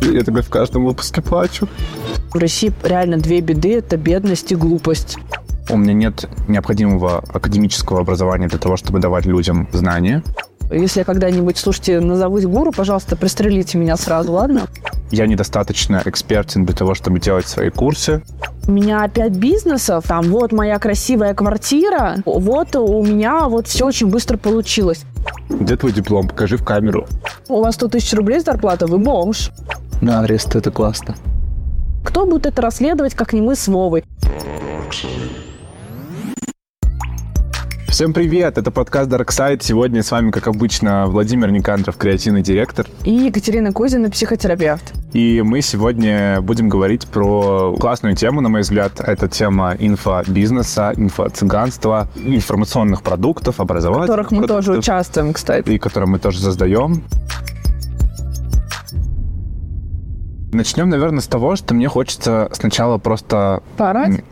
Я тогда в каждом выпуске плачу. В России реально две беды – это бедность и глупость. У меня нет необходимого академического образования для того, чтобы давать людям знания. Если я когда-нибудь, слушайте, назовусь гуру, пожалуйста, пристрелите меня сразу, ладно? Я недостаточно экспертен для того, чтобы делать свои курсы. У меня пять бизнесов, там вот моя красивая квартира, вот у меня вот все очень быстро получилось. Где твой диплом? Покажи в камеру. У вас 100 тысяч рублей зарплата, вы бомж. На арест, это классно. Кто будет это расследовать, как не мы с Вовой? Всем привет, это подкаст Dark Side. Сегодня с вами, как обычно, Владимир Никандров, креативный директор. И Екатерина Кузина, психотерапевт. И мы сегодня будем говорить про классную тему, на мой взгляд. Это тема инфобизнеса, инфо-цыганства, информационных продуктов, образовательных В которых мы продуктов, тоже участвуем, кстати. И которые мы тоже создаем. Начнем, наверное, с того, что мне хочется сначала просто... Поорать?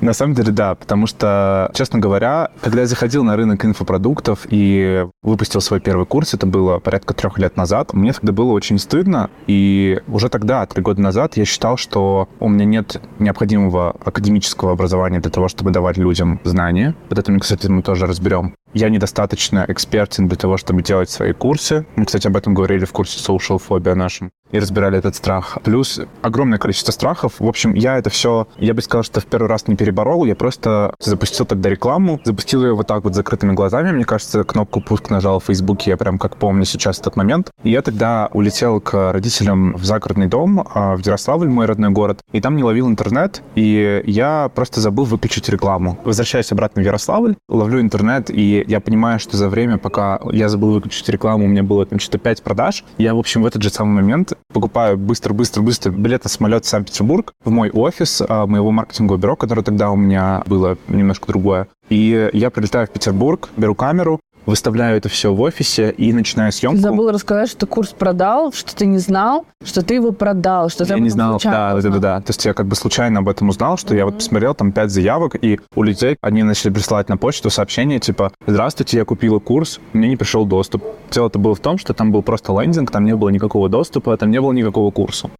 На самом деле, да, потому что, честно говоря, когда я заходил на рынок инфопродуктов и выпустил свой первый курс, это было порядка трех лет назад, мне тогда было очень стыдно, и уже тогда, три года назад, я считал, что у меня нет необходимого академического образования для того, чтобы давать людям знания. Вот это, кстати, мы тоже разберем. Я недостаточно экспертен для того, чтобы делать свои курсы. Мы, кстати, об этом говорили в курсе Social Phobia нашем и разбирали этот страх. Плюс огромное количество страхов. В общем, я это все, я бы сказал, что в первый раз не переборол. Я просто запустил тогда рекламу, запустил ее вот так вот закрытыми глазами. Мне кажется, кнопку пуск нажал в Фейсбуке, я прям как помню сейчас этот момент. И я тогда улетел к родителям в загородный дом а, в Ярославль, мой родной город, и там не ловил интернет, и я просто забыл выключить рекламу. Возвращаюсь обратно в Ярославль, ловлю интернет, и я понимаю, что за время, пока я забыл выключить рекламу, у меня было там что-то 5 продаж. Я, в общем, в этот же самый момент покупаю быстро-быстро-быстро билет на самолет в Санкт-Петербург в мой офис а, моего маркетингового бюро, которое тогда у меня было немножко другое. И я прилетаю в Петербург, беру камеру, выставляю это все в офисе и начинаю съемку. Ты забыл рассказать, что ты курс продал, что ты не знал, что ты его продал, что ты Я не знал, да, да, да, узнал. да. То есть я как бы случайно об этом узнал, что я вот посмотрел там пять заявок, и у людей они начали присылать на почту сообщения типа «Здравствуйте, я купила курс, мне не пришел доступ». Дело-то было в том, что там был просто лендинг, там не было никакого доступа, там не было никакого курса.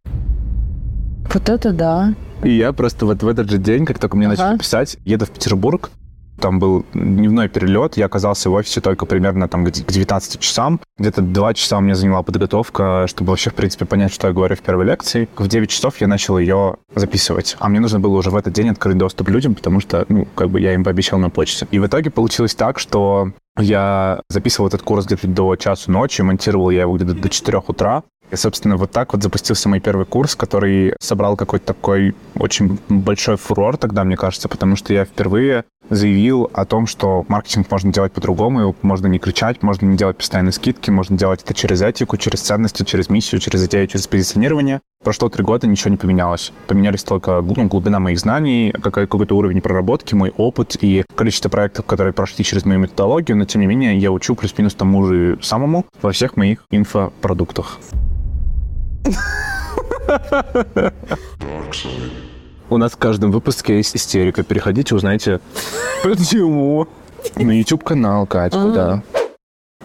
Вот это да. И я просто вот в этот же день, как только мне Ага. начали писать, еду в Петербург, там был дневной перелет, я оказался в офисе только примерно там к к 19 часам. Где-то два часа у меня заняла подготовка, чтобы вообще, в принципе, понять, что я говорю в первой лекции. В 9 часов я начал ее записывать. А мне нужно было уже в этот день открыть доступ людям, потому что, ну, как бы я им пообещал на почте. И в итоге получилось так, что я записывал этот курс где-то до часу ночи, монтировал я его где-то до 4 утра. И, собственно, вот так вот запустился мой первый курс, который собрал какой-то такой очень большой фурор тогда, мне кажется, потому что я впервые заявил о том, что маркетинг можно делать по-другому, его можно не кричать, можно не делать постоянные скидки, можно делать это через этику, через ценности, через миссию, через идею, через позиционирование. Прошло три года, ничего не поменялось. Поменялись только ну, глубина моих знаний, какой- какой-то уровень проработки, мой опыт и количество проектов, которые прошли через мою методологию, но тем не менее я учу плюс-минус тому же самому во всех моих инфопродуктах. У нас в каждом выпуске есть истерика. Переходите, узнаете, почему. На YouTube-канал, Катьку, да.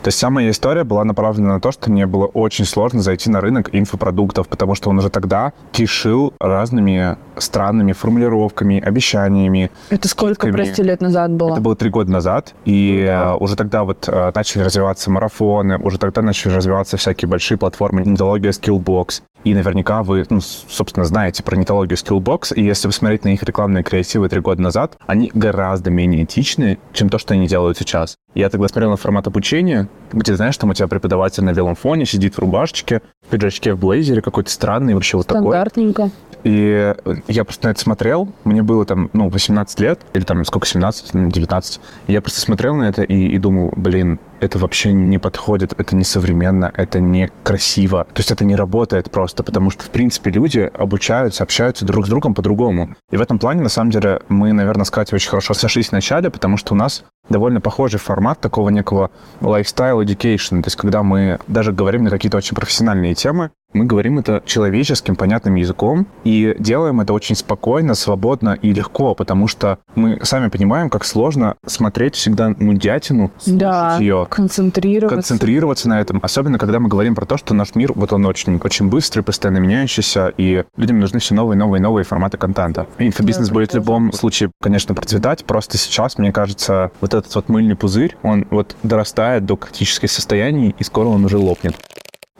То есть вся моя история была направлена на то, что мне было очень сложно зайти на рынок инфопродуктов, потому что он уже тогда кишил разными странными формулировками, обещаниями. Это сколько, Скидками. прости, лет назад было? Это было три года назад, и э, уже тогда вот э, начали развиваться марафоны, уже тогда начали развиваться всякие большие платформы, нетология, Skillbox. И наверняка вы, ну, собственно, знаете про нетологию Skillbox, и если посмотреть на их рекламные креативы три года назад, они гораздо менее этичны, чем то, что они делают сейчас. Я тогда смотрел на формат обучения, где, знаешь, там у тебя преподаватель на белом фоне сидит в рубашечке, в пиджачке, в блейзере, какой-то странный, вообще вот такой. Стандартненько. И я просто на это смотрел, мне было там, ну, 18 лет, или там сколько, 17, ну, 19. И я просто смотрел на это и, и думал, блин, это вообще не подходит, это не современно, это не красиво. То есть это не работает просто, потому что, в принципе, люди обучаются, общаются друг с другом по-другому. И в этом плане, на самом деле, мы, наверное, с Катей очень хорошо сошлись в начале, потому что у нас довольно похожий формат такого некого lifestyle education, то есть когда мы даже говорим на какие-то очень профессиональные темы, мы говорим это человеческим, понятным языком и делаем это очень спокойно, свободно и легко, потому что мы сами понимаем, как сложно смотреть всегда слушать Да, ее, концентрироваться. концентрироваться на этом. Особенно, когда мы говорим про то, что наш мир, вот он очень, очень быстрый, постоянно меняющийся, и людям нужны все новые, новые, новые форматы контента. Инфобизнес Да, будет в любом случае, конечно, процветать. Просто сейчас, мне кажется, вот этот вот мыльный пузырь, он вот дорастает до критических состояний, и скоро он уже лопнет.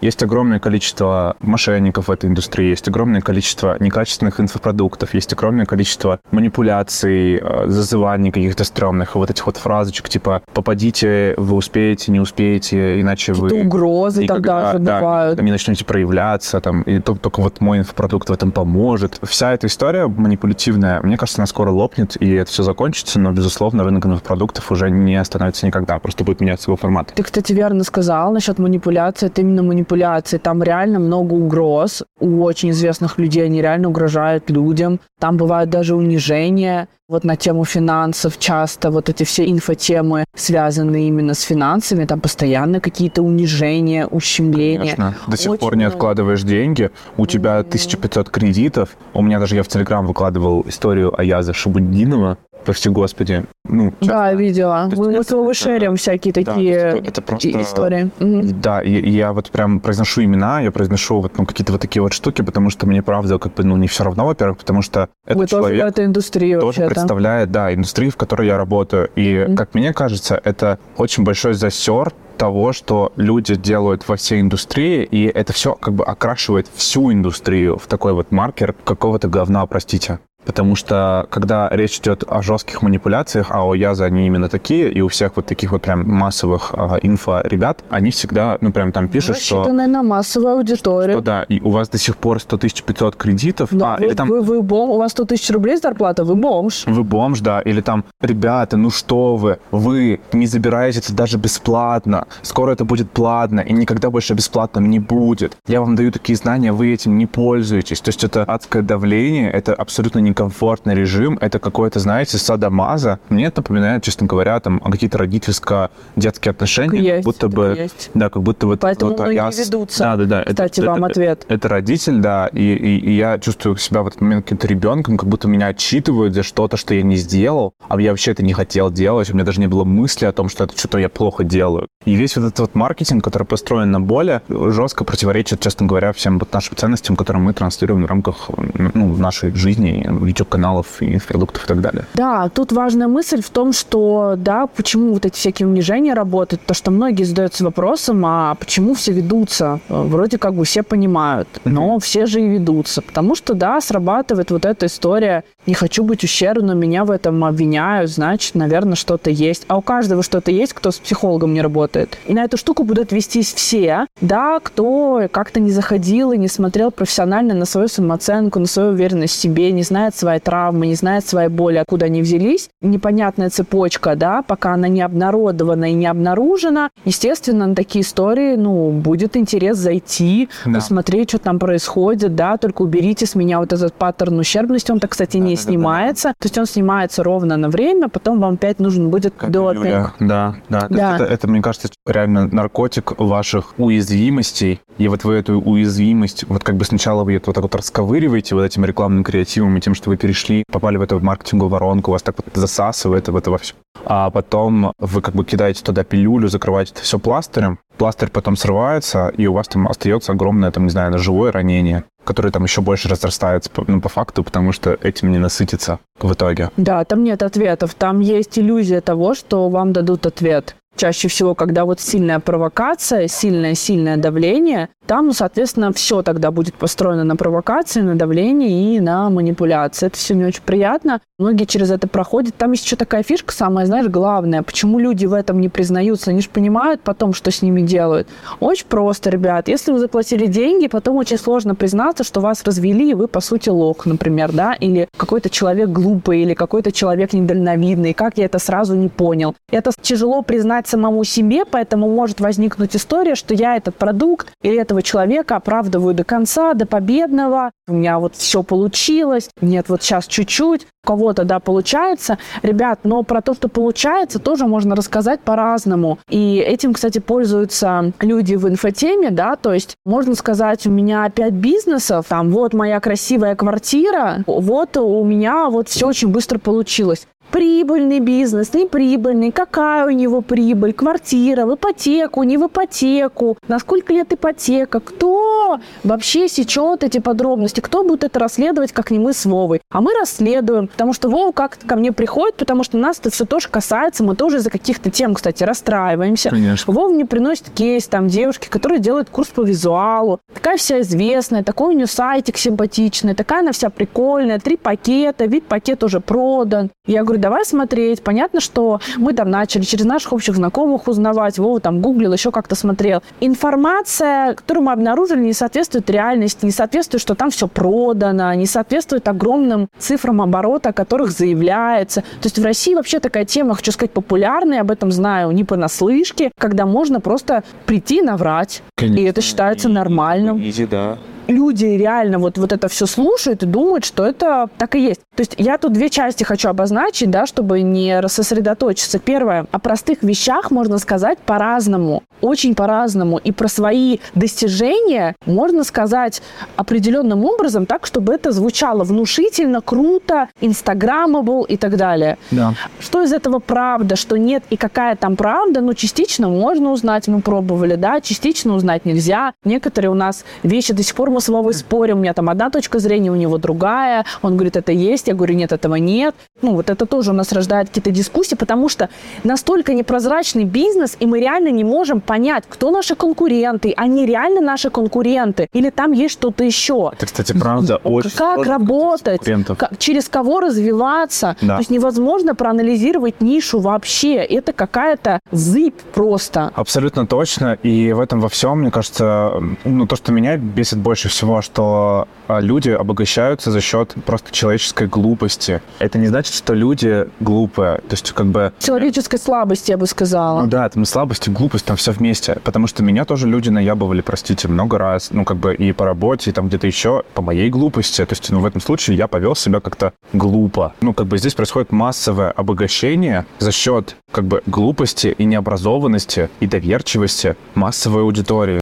Есть огромное количество мошенников в этой индустрии, есть огромное количество некачественных инфопродуктов, есть огромное количество манипуляций, э, зазываний каких-то стрёмных, вот этих вот фразочек типа «попадите, вы успеете, не успеете, иначе вы...» Угрозы И тогда же да, бывают. они начнете проявляться, там, и только, только вот мой инфопродукт в этом поможет. Вся эта история манипулятивная, мне кажется, она скоро лопнет, и это все закончится, но, безусловно, рынок инфопродуктов уже не остановится никогда, просто будет меняться его формат. Ты, кстати, верно сказал насчет манипуляции. Это именно манипуляции. Там реально много угроз. У очень известных людей они реально угрожают людям. Там бывают даже унижения. Вот на тему финансов часто вот эти все инфотемы связаны именно с финансами. Там постоянно какие-то унижения, ущемления. Конечно. До сих Очень пор не много. откладываешь деньги, у тебя 1500 кредитов. У меня даже я в Телеграм выкладывал историю Аяза Шабуддинова, прости господи. Ну, Да, видела. есть Мы, мы это- с тобой шерим всякие да, такие это, это просто... истории. Да, и я вот прям произношу имена, я произношу вот ну, какие-то вот такие вот штуки, потому что мне правда как бы ну не все равно, во-первых, потому что этот Вы тоже человек этой индустрии тоже вообще-то. представляет, да, индустрию, в которой я работаю. И, Мгм. как мне кажется, это очень большой засер того, что люди делают во всей индустрии, и это все как бы окрашивает всю индустрию в такой вот маркер какого-то говна, простите. Потому что, когда речь идет о жестких манипуляциях, а у Яза они именно такие, и у всех вот таких вот прям массовых а, инфо-ребят, они всегда, ну, прям там пишут, что... Рассчитанная на массовую аудиторию. что да, и у вас до сих пор 100 500 кредитов, Да, а, вы, или там вы, вы бом- у вас 100 тысяч рублей зарплата, вы бомж. вы бомж, да, или там, ребята, ну что вы, вы не забираете это даже бесплатно, скоро это будет платно, и никогда больше бесплатным не будет. Я вам даю такие знания, вы этим не пользуетесь. То есть это адское давление, это абсолютно некомфортный режим, это какое-то, знаете, садомаза. Мне это напоминает, честно говоря, там какие-то родительско-детские отношения, есть, как будто так бы... есть. Да, как будто вот... Поэтому вот многие я с- ведутся. Да, да, да. Кстати, вам ответ. Это родитель, да, и, и- и я чувствую себя в этот момент каким-то ребенком, как будто меня отчитывают за что-то, что я не сделал, а я вообще это не хотел делать, у меня даже не было мысли о том, что это что-то я плохо делаю. И весь вот этот вот маркетинг, который построен на боли, жестко противоречит, честно говоря, всем вот нашим ценностям, которые мы транслируем в рамках ну, нашей жизни, YouTube-каналов, и продуктов и так далее. Да, тут важная мысль в том, что, да, почему вот эти всякие унижения работают, то, что многие задаются вопросом, а почему все ведутся? Э, Вроде как бы все понимают, но все же и ведутся. Потому что, да, срабатывает вот эта история «не хочу быть ущербным, меня в этом обвиняют, значит, наверное, что-то есть». А у каждого что-то есть, кто с психологом не работает. И на эту штуку будут вестись все, да, кто как-то не заходил и не смотрел профессионально на свою самооценку, на свою уверенность в себе, не знает свои травмы, не знает своей боли, откуда они взялись. Непонятная цепочка, да, пока она не обнародована и не обнаружена. Естественно, на такие истории, ну, будет интерес зайти, Да. посмотреть, что там происходит, да, только уберите с меня вот этот паттерн ущербности. Он-то, кстати, не Да-да-да-да. снимается. То есть он снимается ровно на время, потом вам опять нужен будет допинг. Юля, Да, да. Да. Это, это, мне кажется, реально наркотик ваших уязвимостей. И вот вы эту уязвимость, вот как бы сначала вы ее вот так вот расковыриваете вот этим рекламным креативом и тем, что вы перешли, попали в эту маркетинговую воронку, вас так вот засасывает в это во все. А потом вы как бы кидаете туда пилюлю, закрываете это все пластырем, пластырь потом срывается, и у вас там остается огромное, там, не знаю, ножевое ранение, которое там еще больше разрастается, по- ну, по факту, потому что этим не насытится в итоге. Да, там нет ответов. Там есть иллюзия того, что вам дадут ответ. Чаще всего, когда вот сильная провокация, сильное-сильное давление, там, ну, соответственно, все тогда будет построено на провокации, на давлении и на манипуляции. Это все не очень приятно. Многие через это проходят. Там есть еще такая фишка, самая, знаешь, главная. Почему люди в этом не признаются? Они же понимают потом, что с ними делают. Очень просто, ребят. Если вы заплатили деньги, потом очень сложно признаться, что вас развели, и вы, по сути, лох, например, да, или какой-то человек глупый, или какой-то человек недальновидный. Как я это сразу не понял? Это тяжело признать самому себе, поэтому может возникнуть история, что я этот продукт или этого этого человека оправдываю до конца, до победного. У меня вот все получилось. Нет, вот сейчас чуть-чуть. У кого-то, да, получается. Ребят, но про то, что получается, тоже можно рассказать по-разному. И этим, кстати, пользуются люди в инфотеме, да, то есть можно сказать, у меня пять бизнесов, там, вот моя красивая квартира, вот у меня вот все очень быстро получилось прибыльный бизнес, неприбыльный, какая у него прибыль, квартира, в ипотеку, не в ипотеку, на сколько лет ипотека, кто вообще сечет эти подробности, кто будет это расследовать, как не мы с Вовой. А мы расследуем, потому что Вова как-то ко мне приходит, потому что нас это все тоже касается, мы тоже из-за каких-то тем, кстати, расстраиваемся. Конечно. Вова мне приносит кейс, там, девушки, которые делают курс по визуалу, такая вся известная, такой у нее сайтик симпатичный, такая она вся прикольная, три пакета, вид пакет уже продан. Я говорю, давай смотреть. Понятно, что мы там начали через наших общих знакомых узнавать. Вова там гуглил, еще как-то смотрел. Информация, которую мы обнаружили, не соответствует реальности, не соответствует, что там все продано, не соответствует огромным цифрам оборота, о которых заявляется. То есть в России вообще такая тема, хочу сказать, популярная, об этом знаю не понаслышке, когда можно просто прийти и наврать. Конечно. И это считается нормальным Изи, да. Люди реально вот, вот это все слушают и думают, что это так и есть. То есть я тут две части хочу обозначить, да, чтобы не рассосредоточиться. Первое, о простых вещах можно сказать по-разному, очень по-разному. И про свои достижения можно сказать определенным образом так, чтобы это звучало внушительно, круто, инстаграмабл и так далее. Да. Что из этого правда, что нет и какая там правда, ну, частично можно узнать, мы пробовали, да, частично узнать нельзя. Некоторые у нас вещи до сих пор мы с Вовой спорим, у меня там одна точка зрения, у него другая, он говорит, это есть, я говорю, нет, этого нет. Ну, вот это тоже у нас рождает какие-то дискуссии, потому что настолько непрозрачный бизнес, и мы реально не можем понять, кто наши конкуренты, они реально наши конкуренты, или там есть что-то еще. Это, кстати, правда, очень Как работать, как- через кого развиваться. Да. То есть невозможно проанализировать нишу вообще. Это какая-то зыбь просто. Абсолютно точно. И в этом во всем, мне кажется, ну, то, что меня бесит больше всего, что а, люди обогащаются за счет просто человеческой глупости. Это не значит, что люди глупые. То есть, как бы... Человеческой слабости, я бы сказала. Ну да, там слабость и глупость, там все вместе. Потому что меня тоже люди наябывали, простите, много раз. Ну, как бы и по работе, и там где-то еще, по моей глупости. То есть, ну, в этом случае я повел себя как-то глупо. Ну, как бы здесь происходит массовое обогащение за счет, как бы, глупости и необразованности и доверчивости массовой аудитории.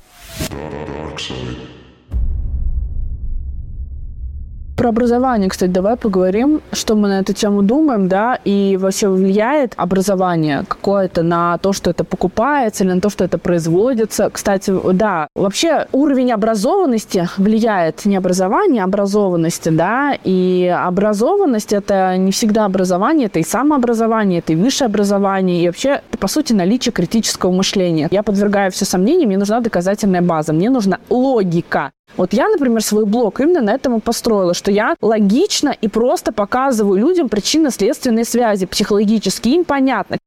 Про образование, кстати, давай поговорим, что мы на эту тему думаем, да, и вообще влияет образование какое-то на то, что это покупается, или на то, что это производится. Кстати, да, вообще уровень образованности влияет не образование, а образованности, да, и образованность это не всегда образование, это и самообразование, это и высшее образование, и вообще, по сути, наличие критического мышления. Я подвергаю все сомнению, мне нужна доказательная база, мне нужна логика. Вот я, например, свой блог именно на этом и построила, что я логично и просто показываю людям причинно-следственные связи, психологические, им понятно.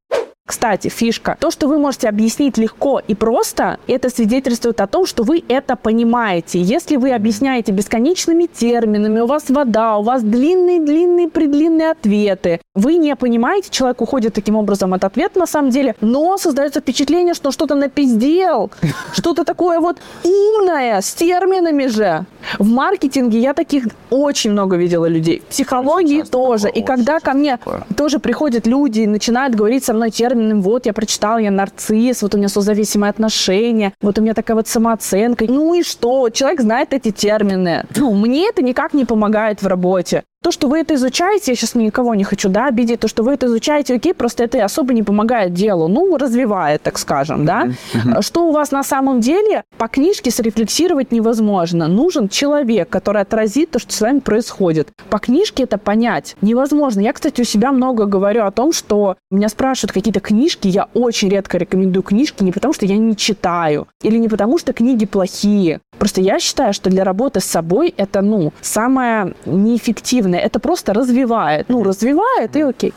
Кстати, фишка. То, что вы можете объяснить легко и просто, это свидетельствует о том, что вы это понимаете. Если вы объясняете бесконечными терминами, у вас вода, у вас длинные-длинные, предлинные ответы, вы не понимаете, человек уходит таким образом от ответа на самом деле, но создается впечатление, что что-то напиздел, что-то такое вот умное, с терминами же. В маркетинге я таких очень много видела людей. В психологии тоже. И когда ко мне тоже приходят люди и начинают говорить со мной терминами, вот я прочитал, я нарцисс, вот у меня созависимые отношения, вот у меня такая вот самооценка. Ну и что? Человек знает эти термины. Ну, мне это никак не помогает в работе. То, что вы это изучаете, я сейчас никого не хочу да, обидеть, то, что вы это изучаете, окей, просто это особо не помогает делу, ну, развивает, так скажем, да. Что у вас на самом деле по книжке срефлексировать невозможно. Нужен человек, который отразит то, что с вами происходит. По книжке это понять невозможно. Я, кстати, у себя много говорю о том, что меня спрашивают какие-то книжки, я очень редко рекомендую книжки не потому, что я не читаю, или не потому, что книги плохие. Просто я считаю, что для работы с собой это, ну, самое неэффективное. Это просто развивает. Ну, развивает и окей.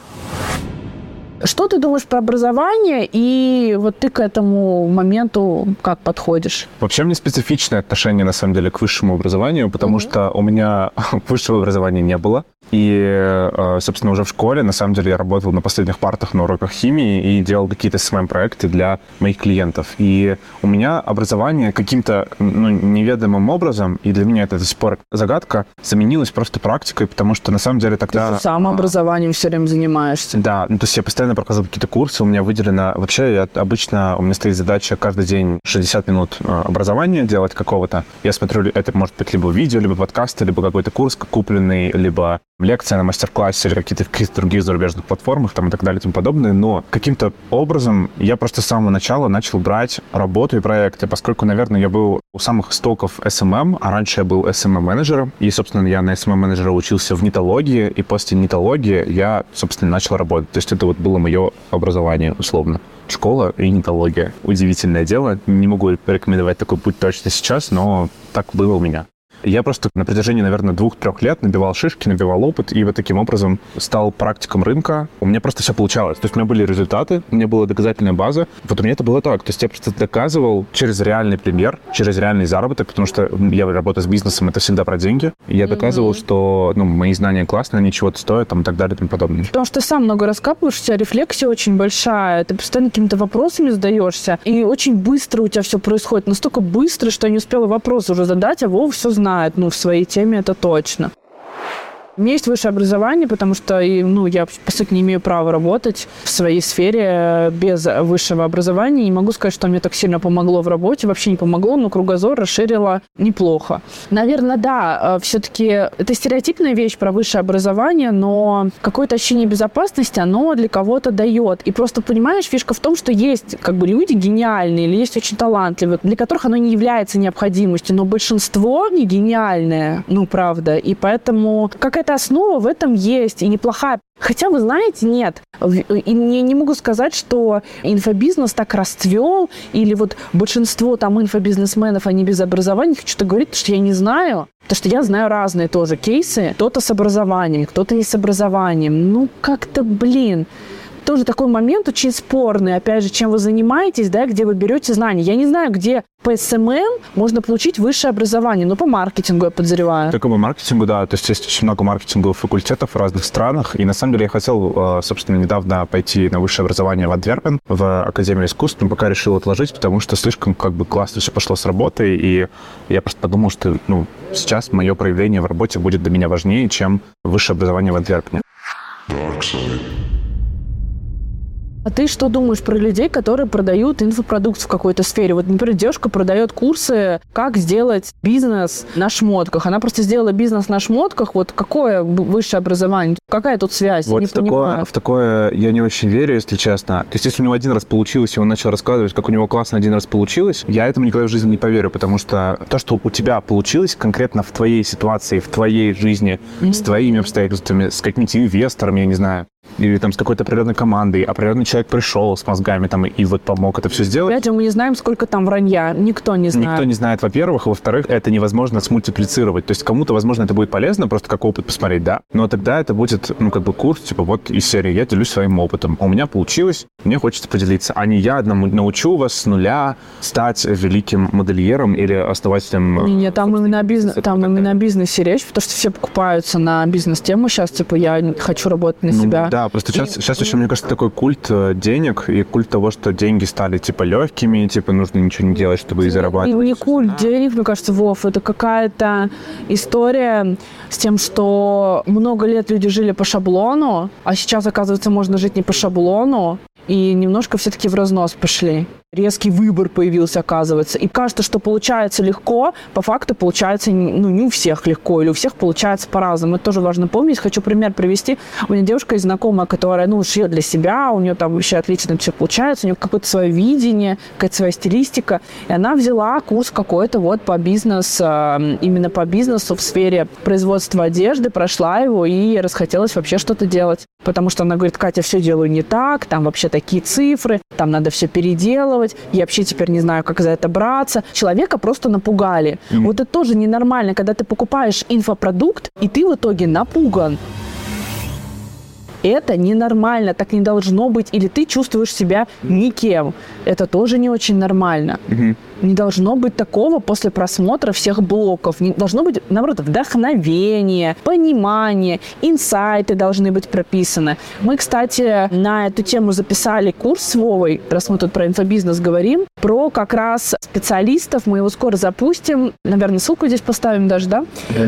Что ты думаешь про образование, и вот ты к этому моменту как подходишь? Вообще мне специфичное отношение, на самом деле, к высшему образованию, потому что у меня высшего образования не было. И, э, собственно, уже в школе, на самом деле, я работал на последних партах на уроках химии и делал какие-то SMM-проекты для моих клиентов. И у меня образование каким-то ну, неведомым образом, и для меня это до сих пор загадка, заменилось просто практикой, потому что, на самом деле, тогда... Ты сам образованием все время занимаешься. Да, ну, то есть я постоянно проходил какие-то курсы, у меня выделено... Вообще, я обычно, у меня стоит задача каждый день 60 минут э, образования делать какого-то. Я смотрю, это может быть либо видео, либо подкасты, либо какой-то курс купленный, либо лекция на мастер-классе или какие-то каких других зарубежных платформах там и так далее и тому подобное, но каким-то образом я просто с самого начала начал брать работу и проекты, поскольку, наверное, я был у самых истоков SMM, а раньше я был SMM-менеджером, и, собственно, я на SMM-менеджера учился в нетологии, и после нетологии я, собственно, начал работать. То есть это вот было мое образование, условно школа и нетология. Удивительное дело. Не могу порекомендовать такой путь точно сейчас, но так было у меня. Я просто на протяжении, наверное, двух-трех лет набивал шишки, набивал опыт, и вот таким образом стал практиком рынка. У меня просто все получалось. То есть у меня были результаты, у меня была доказательная база. Вот у меня это было так. То есть я просто доказывал через реальный пример, через реальный заработок, потому что я работаю с бизнесом, это всегда про деньги. И я доказывал, mm-hmm. что ну, мои знания классные, они чего-то стоят, там, и так далее, и тому подобное. Потому что ты сам много раскапываешь, у тебя рефлексия очень большая, ты постоянно какими-то вопросами задаешься, и очень быстро у тебя все происходит. Настолько быстро, что я не успела вопрос уже задать, а Вова все знает знает, ну, в своей теме это точно. У меня есть высшее образование, потому что ну, я, по сути, не имею права работать в своей сфере без высшего образования. Не могу сказать, что мне так сильно помогло в работе. Вообще не помогло, но кругозор расширило неплохо. Наверное, да, э, все-таки это стереотипная вещь про высшее образование, но какое-то ощущение безопасности оно для кого-то дает. И просто, понимаешь, фишка в том, что есть как бы люди гениальные или есть очень талантливые, для которых оно не является необходимостью, но большинство не гениальное, ну, правда. И поэтому какая-то какая-то основа в этом есть, и неплохая. Хотя, вы знаете, нет. И не, не могу сказать, что инфобизнес так расцвел, или вот большинство там инфобизнесменов, они без образования. Что-то говорить, что я не знаю. Потому что я знаю разные тоже кейсы. Кто-то с образованием, кто-то не с образованием. Ну, как-то, блин тоже такой момент очень спорный, опять же, чем вы занимаетесь, да, где вы берете знания. Я не знаю, где по SMM можно получить высшее образование, но по маркетингу я подозреваю. Только по маркетингу, да. То есть есть очень много маркетинговых факультетов в разных странах. И на самом деле я хотел, э, собственно, недавно пойти на высшее образование в Антверпен, в Академию искусств, но пока решил отложить, потому что слишком как бы классно все пошло с работы, и я просто подумал, что ну, сейчас мое проявление в работе будет для меня важнее, чем высшее образование в Антверпене. Dark side. А ты что думаешь про людей, которые продают инфопродукт в какой-то сфере? Вот, например, девушка продает курсы, как сделать бизнес на шмотках. Она просто сделала бизнес на шмотках. Вот какое высшее образование? Какая тут связь? Вот не в, такое, в такое я не очень верю, если честно. То есть, если у него один раз получилось, и он начал рассказывать, как у него классно один раз получилось, я этому никогда в жизни не поверю, потому что то, что у тебя получилось конкретно в твоей ситуации, в твоей жизни, mm-hmm. с твоими обстоятельствами, с какими-то инвесторами, я не знаю, или там с какой-то определенной командой, определенный человек пришел с мозгами там и вот помог это все сделать. Опять же, мы не знаем, сколько там вранья. Никто не знает. Никто не знает, во-первых. Во-вторых, это невозможно смультиплицировать. То есть кому-то, возможно, это будет полезно, просто как опыт посмотреть, да. Но тогда это будет, ну, как бы курс, типа, вот из серии я делюсь своим опытом. У меня получилось, мне хочется поделиться. А не я одному научу вас с нуля стать великим модельером или основателем... Не, не там именно, бизнес, там именно о бизнесе речь, потому что все покупаются на бизнес-тему сейчас, типа, я хочу работать на ну, себя. Да, просто сейчас, и, сейчас еще, мне кажется, такой культ э, денег и культ того, что деньги стали, типа, легкими, типа, нужно ничего не делать, чтобы и зарабатывать. И не культ денег, мне кажется, Вов, это какая-то история с тем, что много лет люди жили по шаблону, а сейчас, оказывается, можно жить не по шаблону, и немножко все-таки в разнос пошли резкий выбор появился, оказывается. И кажется, что получается легко, по факту получается ну, не у всех легко, или у всех получается по-разному. Это тоже важно помнить. Хочу пример привести. У меня девушка есть знакомая, которая, ну, шьет для себя, у нее там вообще отлично все получается, у нее какое-то свое видение, какая-то своя стилистика. И она взяла курс какой-то вот по бизнесу, именно по бизнесу в сфере производства одежды, прошла его и расхотелось вообще что-то делать. Потому что она говорит, Катя, все делаю не так, там вообще такие цифры, там надо все переделывать, я вообще теперь не знаю, как за это браться. Человека просто напугали. Mm-hmm. Вот это тоже ненормально, когда ты покупаешь инфопродукт, и ты в итоге напуган. Это ненормально, так не должно быть. Или ты чувствуешь себя никем. Это тоже не очень нормально. Угу. Не должно быть такого после просмотра всех блоков. Не должно быть, наоборот, вдохновение, понимание, инсайты должны быть прописаны. Мы, кстати, на эту тему записали курс с Вовой, раз мы тут про инфобизнес говорим, про как раз специалистов. Мы его скоро запустим. Наверное, ссылку здесь поставим даже, да?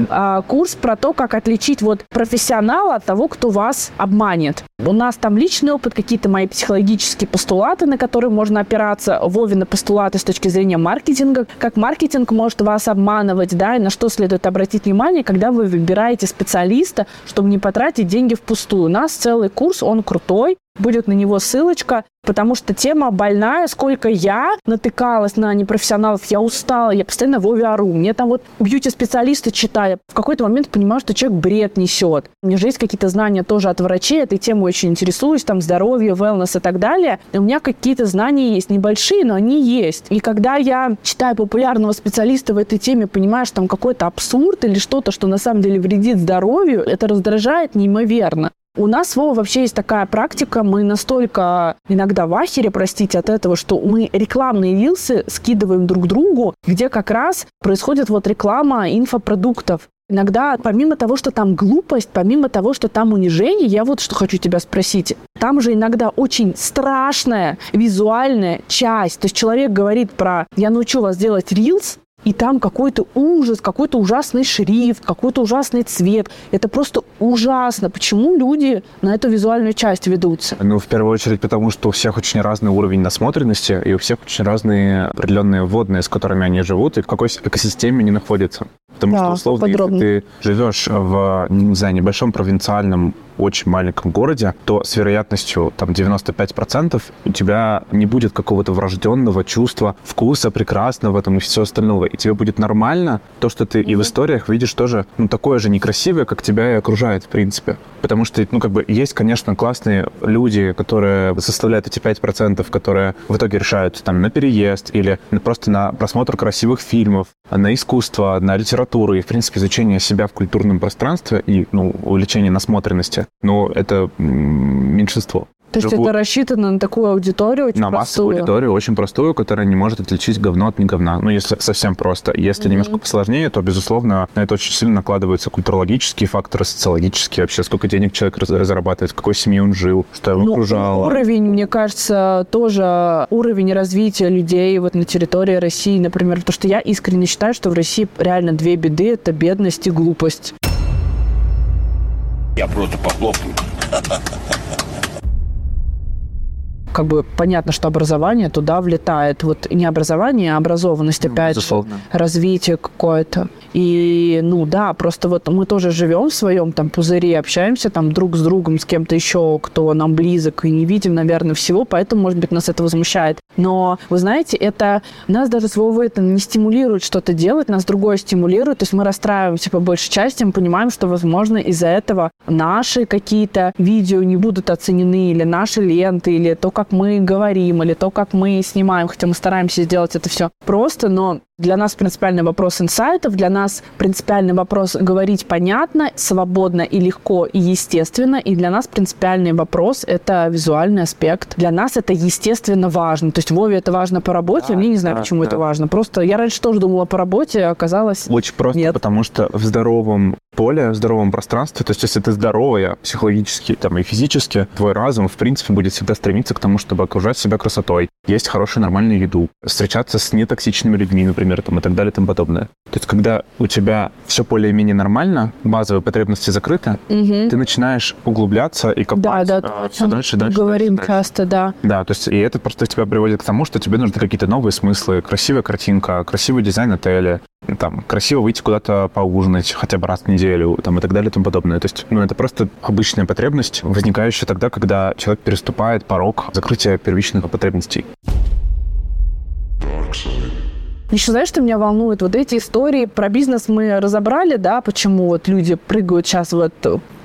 А, курс про то, как отличить вот профессионала от того, кто вас обманет. У нас там личный опыт, какие-то мои психологические постулаты, на которые можно опираться. Вовины постулаты с точки зрения маркетинга. Как маркетинг может вас обманывать, да, и на что следует обратить внимание, когда вы выбираете специалиста, чтобы не потратить деньги впустую. У нас целый курс, он крутой, будет на него ссылочка, потому что тема больная. Сколько я натыкалась на непрофессионалов, я устала, я постоянно Вове ору. Мне там вот бьюти-специалисты читая, в какой-то момент понимаю, что человек бред несет. У меня же есть какие-то знания тоже от врачей, этой темой очень интересуюсь, там здоровье, wellness и так далее. И у меня какие-то знания есть, небольшие, но они есть. И когда я читаю популярного специалиста в этой теме, понимаю, что там какой-то абсурд или что-то, что на самом деле вредит здоровью, это раздражает неимоверно. У нас, Вова, вообще есть такая практика, мы настолько иногда в ахере, простите, от этого, что мы рекламные рилсы скидываем друг другу, где как раз происходит вот реклама инфопродуктов. Иногда, помимо того, что там глупость, помимо того, что там унижение, я вот что хочу тебя спросить. Там же иногда очень страшная визуальная часть. То есть человек говорит про «я научу вас делать рилс», и там какой-то ужас, какой-то ужасный шрифт, какой-то ужасный цвет. Это просто ужасно. Почему люди на эту визуальную часть ведутся? Ну, в первую очередь, потому что у всех очень разный уровень насмотренности, и у всех очень разные определенные водные, с которыми они живут, и в какой экосистеме они находятся. Потому да, что, условно, подробно. если ты живешь в, не знаю, небольшом провинциальном очень маленьком городе, то с вероятностью там 95% у тебя не будет какого-то врожденного чувства вкуса прекрасного там и все остального. И тебе будет нормально то, что ты и в историях видишь тоже ну, такое же некрасивое, как тебя и окружает, в принципе. Потому что, ну, как бы, есть, конечно, классные люди, которые составляют эти 5%, которые в итоге решают там на переезд или просто на просмотр красивых фильмов, на искусство, на литературу и, в принципе, изучение себя в культурном пространстве и, ну, увеличение насмотренности но это меньшинство. То есть это рассчитано на такую аудиторию очень На простую. массовую аудиторию очень простую, которая не может отличить говно от не говна. Ну, если совсем просто. Если mm-hmm. немножко посложнее, то, безусловно, на это очень сильно накладываются культурологические факторы, социологические. Вообще, сколько денег человек разрабатывает, в какой семье он жил, что его ну, окружало. Уровень, мне кажется, тоже уровень развития людей вот на территории России, например. Потому что я искренне считаю, что в России реально две беды – это бедность и глупость. Я просто похлопаю. Как бы понятно, что образование туда влетает. Вот не образование, а образованность ну, опять Безусловно. развитие какое-то. И, ну да, просто вот мы тоже живем в своем там пузыре, общаемся там друг с другом, с кем-то еще, кто нам близок, и не видим, наверное, всего, поэтому, может быть, нас это возмущает. Но, вы знаете, это нас даже своего это не стимулирует что-то делать, нас другое стимулирует, то есть мы расстраиваемся по большей части, мы понимаем, что, возможно, из-за этого наши какие-то видео не будут оценены, или наши ленты, или то, как мы говорим, или то, как мы снимаем, хотя мы стараемся сделать это все просто, но для нас принципиальный вопрос инсайтов, для нас принципиальный вопрос говорить понятно, свободно и легко и естественно, и для нас принципиальный вопрос – это визуальный аспект. Для нас это естественно важно. То есть Вове это важно по работе, да, мне не знаю, да, почему да. это важно. Просто я раньше тоже думала по работе, а оказалось Очень просто, нет. потому что в здоровом поле, в здоровом пространстве, то есть если ты здоровая психологически там, и физически, твой разум, в принципе, будет всегда стремиться к тому, чтобы окружать себя красотой, есть хорошую нормальную еду, встречаться с нетоксичными людьми, например, там, и так далее и тому подобное. То есть когда у тебя все более-менее нормально, базовые потребности закрыты, угу. ты начинаешь углубляться и копать да, да, а, все дальше, дальше. Говорим дальше, часто, да. Да, то есть и это просто тебя приводит к тому, что тебе нужны какие-то новые смыслы, красивая картинка, красивый дизайн отеля, там, красиво выйти куда-то поужинать хотя бы раз в неделю, там, и так далее и тому подобное. То есть, ну, это просто обычная потребность, возникающая тогда, когда человек переступает порог закрытия первичных потребностей. Еще знаешь, что меня волнует? Вот эти истории про бизнес мы разобрали, да, почему вот люди прыгают сейчас вот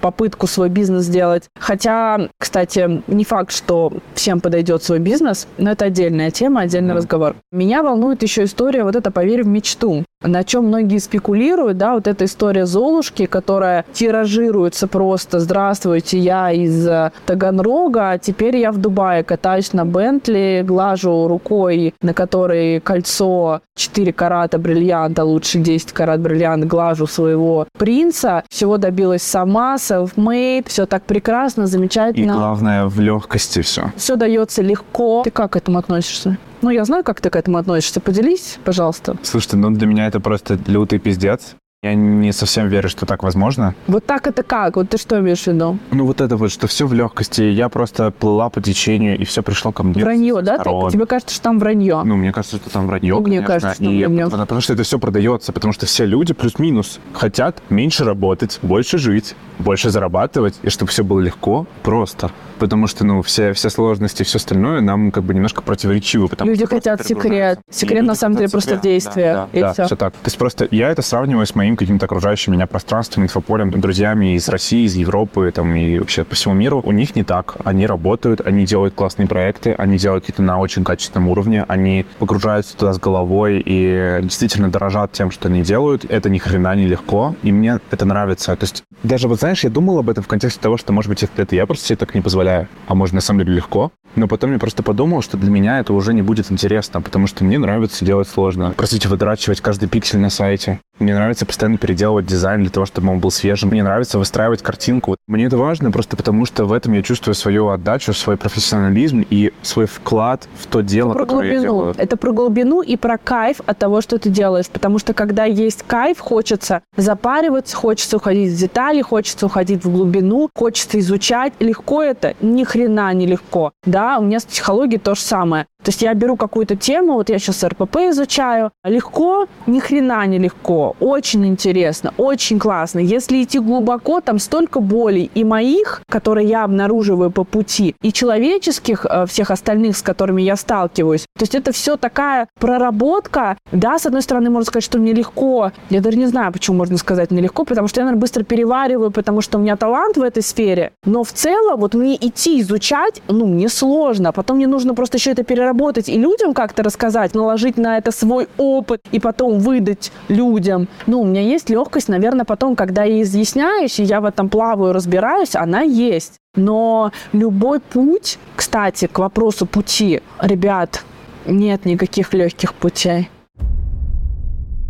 попытку свой бизнес сделать. Хотя, кстати, не факт, что всем подойдет свой бизнес, но это отдельная тема, отдельный mm. разговор. Меня волнует еще история вот это «Поверь в мечту» на чем многие спекулируют, да, вот эта история Золушки, которая тиражируется просто «Здравствуйте, я из э, Таганрога, а теперь я в Дубае катаюсь на Бентли, глажу рукой, на которой кольцо 4 карата бриллианта, лучше 10 карат бриллиант, глажу своего принца, всего добилась сама, self-made, все так прекрасно, замечательно. И главное, в легкости все. Все дается легко. Ты как к этому относишься? Ну, я знаю, как ты к этому относишься. Поделись, пожалуйста. Слушайте, ну для меня это просто лютый пиздец. Я не совсем верю, что так возможно. Вот так это как? Вот ты что имеешь в виду? Ну вот это вот, что все в легкости. Я просто плыла по течению, и все пришло ко мне. Вранье, да? Ты, тебе кажется, что там вранье? Ну, мне кажется, что там вранье, Мне конечно. кажется, что и вранье. Потому что это все продается, потому что все люди плюс-минус хотят меньше работать, больше жить, больше зарабатывать, и чтобы все было легко, просто потому что, ну, все, все сложности и все остальное нам как бы немножко противоречивы. Потому Люди что хотят секрет. Секрет, на самом деле, просто в действиях. Да, да, да, все так. То есть просто я это сравниваю с моим каким-то окружающим меня пространством, инфополем, друзьями из России, из Европы, там, и вообще по всему миру. У них не так. Они работают, они делают классные проекты, они делают какие-то на очень качественном уровне, они погружаются туда с головой и действительно дорожат тем, что они делают. Это ни хрена не легко, и мне это нравится. То есть даже вот знаешь, я думал об этом в контексте того, что, может быть, это я просто себе так не позволяю, а может, на самом деле легко. Но потом я просто подумал, что для меня это уже не будет интересно, потому что мне нравится делать сложно. Простите, выдрачивать каждый пиксель на сайте. Мне нравится постоянно переделывать дизайн для того, чтобы он был свежим. Мне нравится выстраивать картинку. Мне это важно просто потому, что в этом я чувствую свою отдачу, свой профессионализм и свой вклад в то дело, про которое глубину. я делаю. Это про глубину и про кайф от того, что ты делаешь. Потому что когда есть кайф, хочется запариваться, хочется уходить в детали, хочется уходить в глубину, хочется изучать. Легко это? Ни хрена не легко. Да, у меня с психологией то же самое. То есть я беру какую-то тему, вот я сейчас РПП изучаю. Легко? Ни хрена не легко. Очень интересно, очень классно. Если идти глубоко, там столько болей и моих, которые я обнаруживаю по пути, и человеческих, э, всех остальных, с которыми я сталкиваюсь. То есть это все такая проработка. Да, с одной стороны, можно сказать, что мне легко. Я даже не знаю, почему можно сказать мне легко, потому что я, наверное, быстро перевариваю, потому что у меня талант в этой сфере. Но в целом, вот мне идти изучать, ну, мне сложно. Потом мне нужно просто еще это переработать проработать и людям как-то рассказать, наложить на это свой опыт и потом выдать людям. Ну, у меня есть легкость, наверное, потом, когда я изъясняюсь, и я в этом плаваю, разбираюсь, она есть. Но любой путь, кстати, к вопросу пути, ребят, нет никаких легких путей.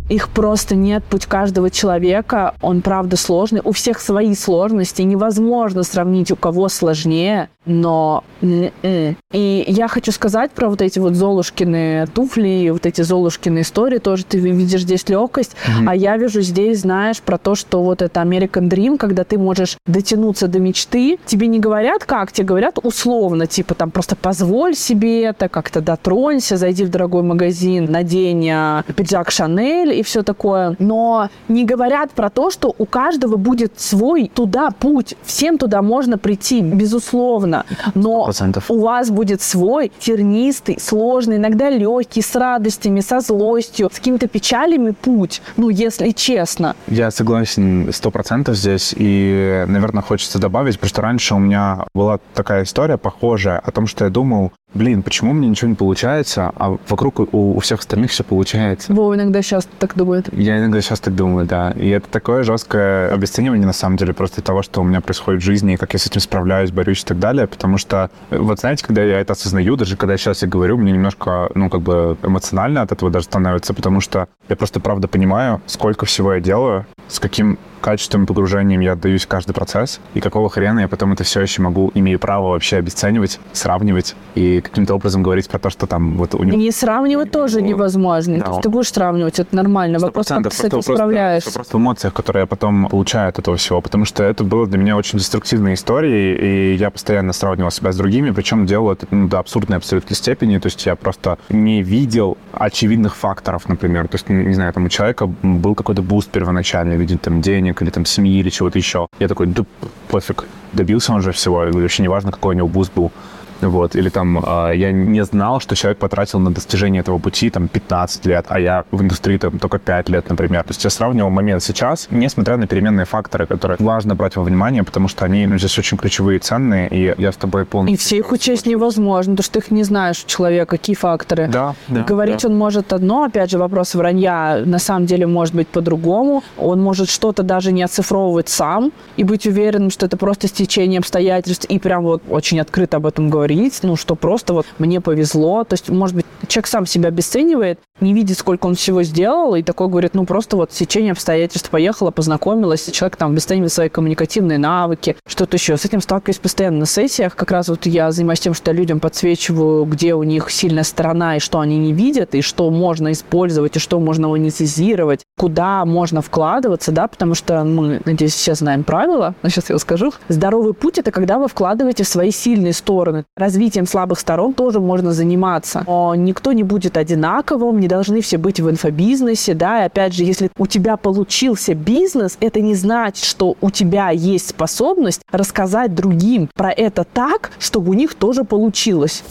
Их просто нет. Путь каждого человека, он правда сложный. У всех свои сложности. Невозможно сравнить, у кого сложнее но... И я хочу сказать про вот эти вот Золушкины туфли, вот эти Золушкины истории, тоже ты видишь здесь легкость, mm-hmm. а я вижу здесь, знаешь, про то, что вот это American Dream, когда ты можешь дотянуться до мечты, тебе не говорят как, тебе говорят условно, типа там просто позволь себе это, как-то дотронься, зайди в дорогой магазин, надень а, пиджак Шанель и все такое, но не говорят про то, что у каждого будет свой туда путь, всем туда можно прийти, безусловно, но 100%. у вас будет свой тернистый, сложный, иногда легкий, с радостями, со злостью, с какими-то печалями путь, ну, если честно. Я согласен сто процентов здесь, и, наверное, хочется добавить, потому что раньше у меня была такая история похожая о том, что я думал, блин, почему мне ничего не получается, а вокруг у, у всех остальных все получается. Вова иногда сейчас так думает. Я иногда сейчас так думаю, да. И это такое жесткое обесценивание, на самом деле, просто того, что у меня происходит в жизни, и как я с этим справляюсь, борюсь и так далее, потому что, вот знаете, когда я это осознаю, даже когда я сейчас я говорю, мне немножко, ну, как бы эмоционально от этого даже становится, потому что я просто правда понимаю, сколько всего я делаю, с каким качеством и погружением я отдаюсь в каждый процесс, и какого хрена я потом это все еще могу, имею право вообще обесценивать, сравнивать и каким-то образом говорить про то, что там вот у него... Не сравнивать тоже невозможно. Да. То есть ты будешь сравнивать, это нормально. Вопрос, как ты с этим справляешься. Просто в эмоциях, которые я потом получаю от этого всего, потому что это было для меня очень деструктивной историей, и я постоянно сравнивал себя с другими, причем делал это ну, до абсурдной абсолютной степени, то есть я просто не видел очевидных факторов, например. То есть, не, не знаю, там у человека был какой-то boost первоначальный в виде там денег или там семьи или чего-то еще. Я такой, да пофиг, добился он же всего, вообще не важно, какой у него boost был. Вот, или там э, я не знал, что человек потратил на достижение этого пути там 15 лет, а я в индустрии там только 5 лет, например. То есть я сравнивал момент сейчас, несмотря на переменные факторы, которые важно брать во внимание, потому что они ну, здесь очень ключевые и ценные, и я с тобой полностью... И все их учесть невозможно, потому что ты их не знаешь у человека, какие факторы. Да, да. Говорить да. он может одно, опять же, вопрос вранья на самом деле может быть по-другому. Он может что-то даже не оцифровывать сам и быть уверенным, что это просто стечение обстоятельств, и прям вот очень открыто об этом говорить, ну, что просто вот мне повезло. То есть, может быть, человек сам себя обесценивает, не видит, сколько он всего сделал, и такой говорит, ну, просто вот стечение обстоятельств поехала, познакомилась, человек там обесценивает свои коммуникативные навыки, что-то еще. С этим сталкиваюсь постоянно на сессиях. Как раз вот я занимаюсь тем, что я людям подсвечиваю, где у них сильная сторона, и что они не видят, и что можно использовать, и что можно монетизировать, куда можно вкладываться, да, потому что мы, надеюсь, все знаем правила, но сейчас я скажу. Здоровый путь – это когда вы вкладываете в свои сильные стороны. Развитием слабых сторон тоже можно заниматься. Но никто не будет одинаковым, не должны все быть в инфобизнесе, да, и опять же, если у тебя получился бизнес, это не значит, что у тебя есть способность рассказать другим про это так, чтобы у них тоже получилось.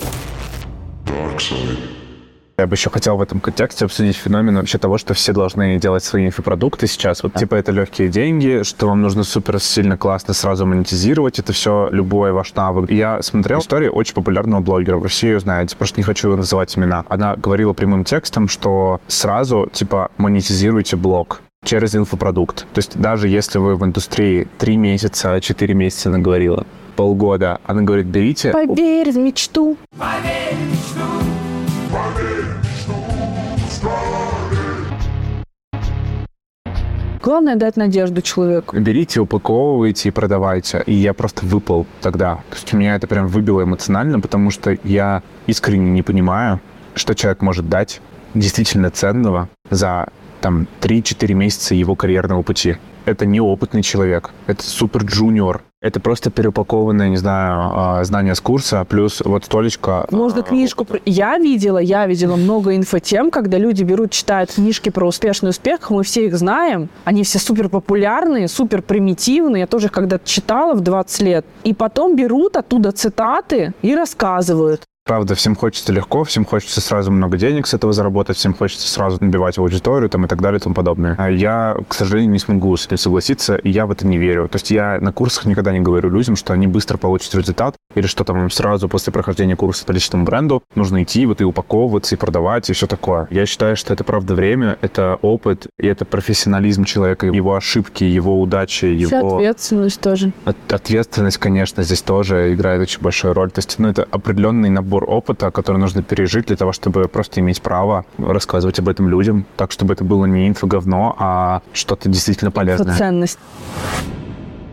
Я бы еще хотел в этом контексте обсудить феномен вообще того, что все должны делать свои инфопродукты сейчас. Вот типа это легкие деньги, что вам нужно супер сильно классно сразу монетизировать это все, любой ваш навык. Я смотрел историю очень популярного блогера, вы все ее знаете, просто не хочу называть имена. Она говорила прямым текстом, что сразу типа монетизируйте блог через инфопродукт. То есть даже если вы в индустрии 3 месяца, 4 месяца она говорила, полгода, она говорит, берите... Поверь в мечту. Поверь в мечту. Главное дать надежду человеку. Берите, упаковывайте и продавайте. И я просто выпал тогда. То есть меня это прям выбило эмоционально, потому что я искренне не понимаю, что человек может дать действительно ценного за там 3-4 месяца его карьерного пути. Это неопытный человек, это супер джуниор, это просто переупакованное, не знаю, а, знание с курса, плюс вот столечко. Можно книжку... Я видела, я видела много инфотем, когда люди берут, читают книжки про успешный успех, мы все их знаем, они все супер популярные, супер примитивные, я тоже их когда-то читала в 20 лет, и потом берут оттуда цитаты и рассказывают. Правда, всем хочется легко, всем хочется сразу много денег с этого заработать, всем хочется сразу набивать аудиторию там, и так далее и тому подобное. А я, к сожалению, не смогу с этим согласиться, и я в это не верю. То есть я на курсах никогда не говорю людям, что они быстро получат результат, или что там сразу после прохождения курса по личному бренду нужно идти вот и упаковываться, и продавать, и все такое. Я считаю, что это правда время, это опыт, и это профессионализм человека, его ошибки, его удачи, его... ответственность тоже. От, ответственность, конечно, здесь тоже играет очень большую роль. То есть, ну, это определенный набор набор опыта, который нужно пережить для того, чтобы просто иметь право рассказывать об этом людям, так, чтобы это было не инфоговно, а что-то действительно полезное. Ценность.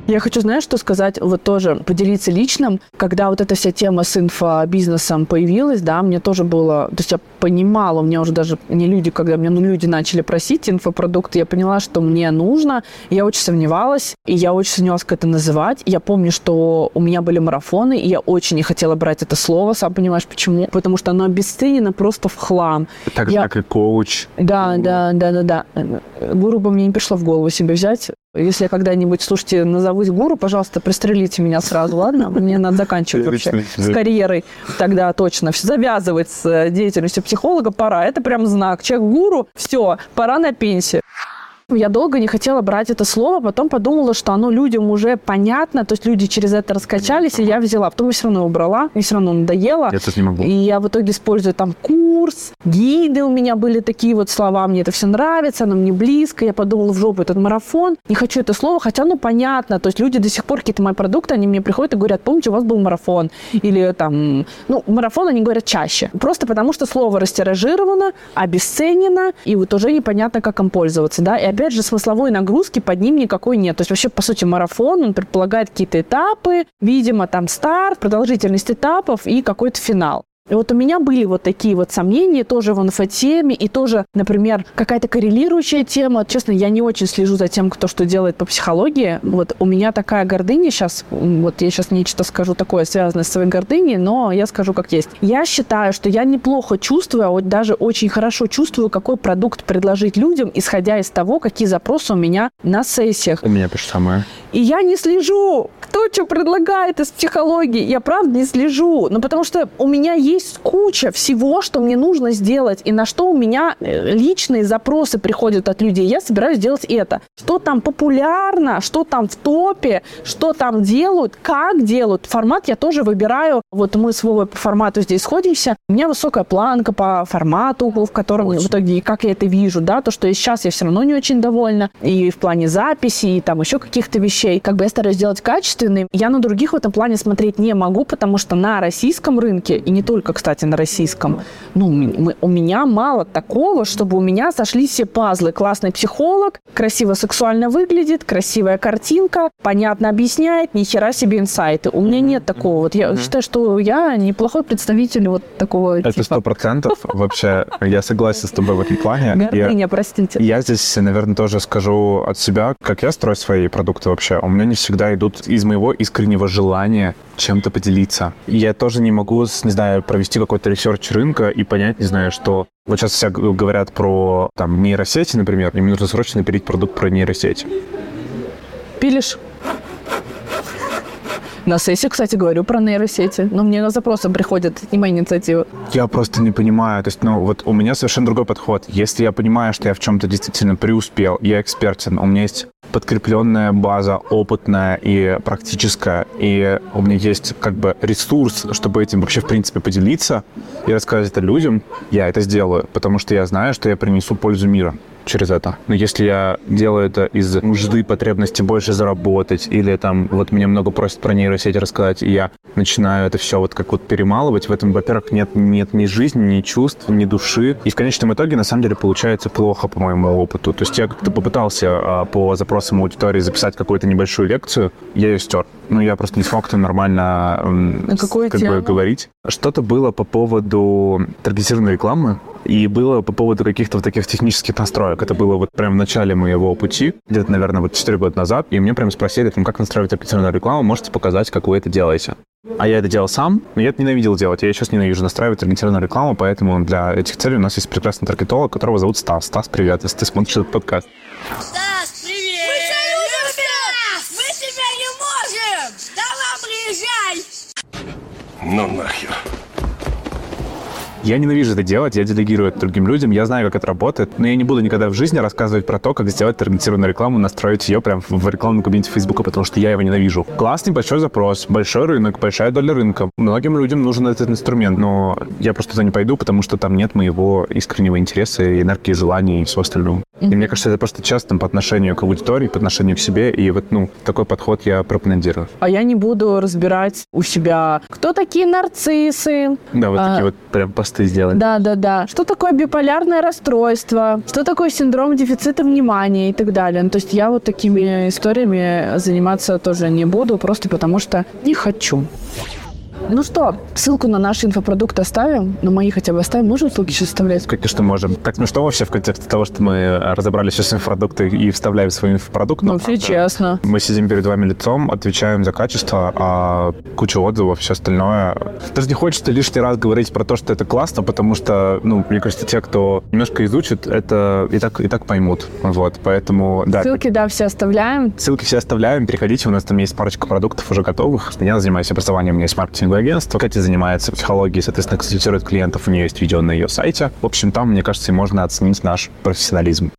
Я хочу, знаешь, что сказать, вот тоже поделиться личным. Когда вот эта вся тема с инфобизнесом появилась, да, мне тоже было, то есть я понимала, у меня уже даже не люди, когда мне ну, люди начали просить инфопродукты, я поняла, что мне нужно, я очень сомневалась, и я очень сомневалась, как это называть. Я помню, что у меня были марафоны, и я очень не хотела брать это слово, сам понимаешь, почему? Потому что оно обесценено просто в хлам. Так же, я... как и коуч. Да, да, да, да, да. Гуру бы мне не пришло в голову себе взять. Если я когда-нибудь, слушайте, назовусь гуру, пожалуйста, пристрелите меня сразу, ладно? Мне надо заканчивать вообще с карьерой. Тогда точно. Завязывать с э, деятельностью психолога пора. Это прям знак. Человек гуру, все, пора на пенсию. Я долго не хотела брать это слово, потом подумала, что оно людям уже понятно, то есть люди через это раскачались, и я взяла. Потом я все равно убрала, мне все равно надоело. Я тут не могу. И я в итоге использую там курс, гиды у меня были такие вот слова, мне это все нравится, оно мне близко. Я подумала в жопу этот марафон, не хочу это слово, хотя оно понятно, то есть люди до сих пор какие-то мои продукты, они мне приходят и говорят, помните, у вас был марафон, или там, ну, марафон они говорят чаще. Просто потому, что слово растиражировано, обесценено, и вот уже непонятно, как им пользоваться, да, и опять же, смысловой нагрузки под ним никакой нет. То есть вообще, по сути, марафон, он предполагает какие-то этапы, видимо, там старт, продолжительность этапов и какой-то финал. И вот у меня были вот такие вот сомнения тоже в инфотеме, и тоже, например, какая-то коррелирующая тема. Честно, я не очень слежу за тем, кто что делает по психологии. Вот у меня такая гордыня сейчас, вот я сейчас нечто скажу такое, связанное с своей гордыней, но я скажу как есть. Я считаю, что я неплохо чувствую, а вот даже очень хорошо чувствую, какой продукт предложить людям, исходя из того, какие запросы у меня на сессиях. У меня то же самое. И я не слежу, кто что предлагает из психологии. Я правда не слежу. Ну, потому что у меня есть куча всего, что мне нужно сделать, и на что у меня э, личные запросы приходят от людей. Я собираюсь делать это. Что там популярно, что там в топе, что там делают, как делают. Формат я тоже выбираю. Вот мы с Вовой по формату здесь сходимся. У меня высокая планка по формату, в котором очень. в итоге, как я это вижу, да, то, что сейчас я все равно не очень довольна. И в плане записи, и там еще каких-то вещей. Как бы я стараюсь сделать качественный. Я на других в этом плане смотреть не могу, потому что на российском рынке, и не только, кстати, на российском, ну, мы, у меня мало такого, чтобы у меня сошли все пазлы. Классный психолог, красиво сексуально выглядит, красивая картинка, понятно объясняет, ни хера себе инсайты. У меня нет такого. Вот я считаю, что я неплохой представитель вот такого Это типа. сто процентов. Вообще, я согласен с тобой в этом плане. Гордыня, простите. Я здесь, наверное, тоже скажу от себя, как я строю свои продукты вообще. У меня не всегда идут из моего искреннего желания чем-то поделиться. Я тоже не могу, не знаю, провести какой-то research рынка и понять, не знаю, что вот сейчас все говорят про там нейросети, например, и мне нужно срочно пилить продукт про нейросети. Пилишь? На сессии, кстати, говорю про нейросети, но мне на запросы приходят не мои инициативы. Я просто не понимаю. То есть, ну, вот у меня совершенно другой подход. Если я понимаю, что я в чем-то действительно преуспел, я экспертен, у меня есть подкрепленная база, опытная и практическая, и у меня есть как бы ресурс, чтобы этим вообще в принципе поделиться и рассказать это людям, я это сделаю, потому что я знаю, что я принесу пользу мира через это. Но если я делаю это из нужды, потребности больше заработать, или там вот мне много просят про нейросеть рассказать, и я начинаю это все вот как вот перемалывать, в этом, во-первых, нет, нет ни жизни, ни чувств, ни души. И в конечном итоге, на самом деле, получается плохо по моему опыту. То есть я как-то попытался а, по запросам аудитории записать какую-то небольшую лекцию, я ее стер. Ну, я просто не смог там нормально На какую как тему? бы говорить. Что-то было по поводу таргетированной рекламы, и было по поводу каких-то вот таких технических настроек. Это было вот прям в начале моего пути, где-то, наверное, вот 4 года назад. И мне прям спросили, там, как настраивать аппликационную рекламу, можете показать, как вы это делаете. А я это делал сам, но я это ненавидел делать. Я сейчас ненавижу настраивать таргетированную рекламу, поэтому для этих целей у нас есть прекрасный таргетолог, которого зовут Стас. Стас, привет, если ты смотришь этот подкаст. Стас, привет! Мы тебя любим! Мы тебя не можем! Давай, приезжай! Ну нахер. Я ненавижу это делать, я делегирую это другим людям, я знаю, как это работает, но я не буду никогда в жизни рассказывать про то, как сделать таргетированную рекламу, настроить ее прям в рекламном кабинете Фейсбука, потому что я его ненавижу. Классный большой запрос, большой рынок, большая доля рынка. Многим людям нужен этот инструмент, но я просто туда не пойду, потому что там нет моего искреннего интереса, энергии, желаний и всего остального. И мне кажется, это просто честно по отношению к аудитории, по отношению к себе, и вот, ну, такой подход я пропагандирую. А я не буду разбирать у себя, кто такие нарциссы. Да, вот А, такие вот прям посты сделать. Да, да, да. Что такое биполярное расстройство? Что такое синдром дефицита внимания и так далее? Ну, то есть я вот такими историями заниматься тоже не буду, просто потому что не хочу. Ну что, ссылку на наши инфопродукты оставим, на мои хотя бы оставим. Можем ссылки сейчас вставлять? Конечно, можем. Так смешно вообще в контексте того, что мы разобрали сейчас инфопродукты и вставляем свой инфопродукт. Ну, но все честно. Мы сидим перед вами лицом, отвечаем за качество, а куча отзывов, все остальное. Даже не хочется лишний раз говорить про то, что это классно, потому что, ну, мне кажется, те, кто немножко изучит, это и так, и так поймут. Вот, поэтому, да. Ссылки, да, все оставляем. Ссылки все оставляем, переходите, у нас там есть парочка продуктов уже готовых. Я занимаюсь образованием, у меня есть маркетинговое агентство. Катя занимается психологией, соответственно, консультирует клиентов, у нее есть видео на ее сайте. В общем, там, мне кажется, и можно оценить наш профессионализм.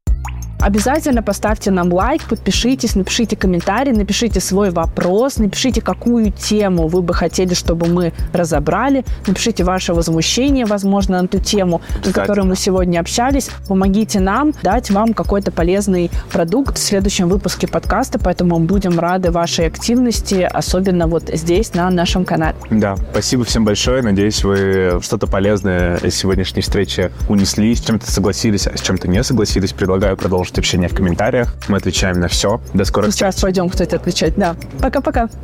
Обязательно поставьте нам лайк, подпишитесь, напишите комментарий, напишите свой вопрос, напишите, какую тему вы бы хотели, чтобы мы разобрали, напишите ваше возмущение, возможно, на ту тему, на которую мы сегодня общались. Помогите нам дать вам какой-то полезный продукт в следующем выпуске подкаста, поэтому будем рады вашей активности, особенно вот здесь, на нашем канале. Да, спасибо всем большое. Надеюсь, вы что-то полезное из сегодняшней встречи унесли, с чем-то согласились, а с чем-то не согласились. Предлагаю продолжить общение в комментариях. Мы отвечаем на все. До скорых Сейчас пойдем, кстати, отвечать. Да. Пока-пока.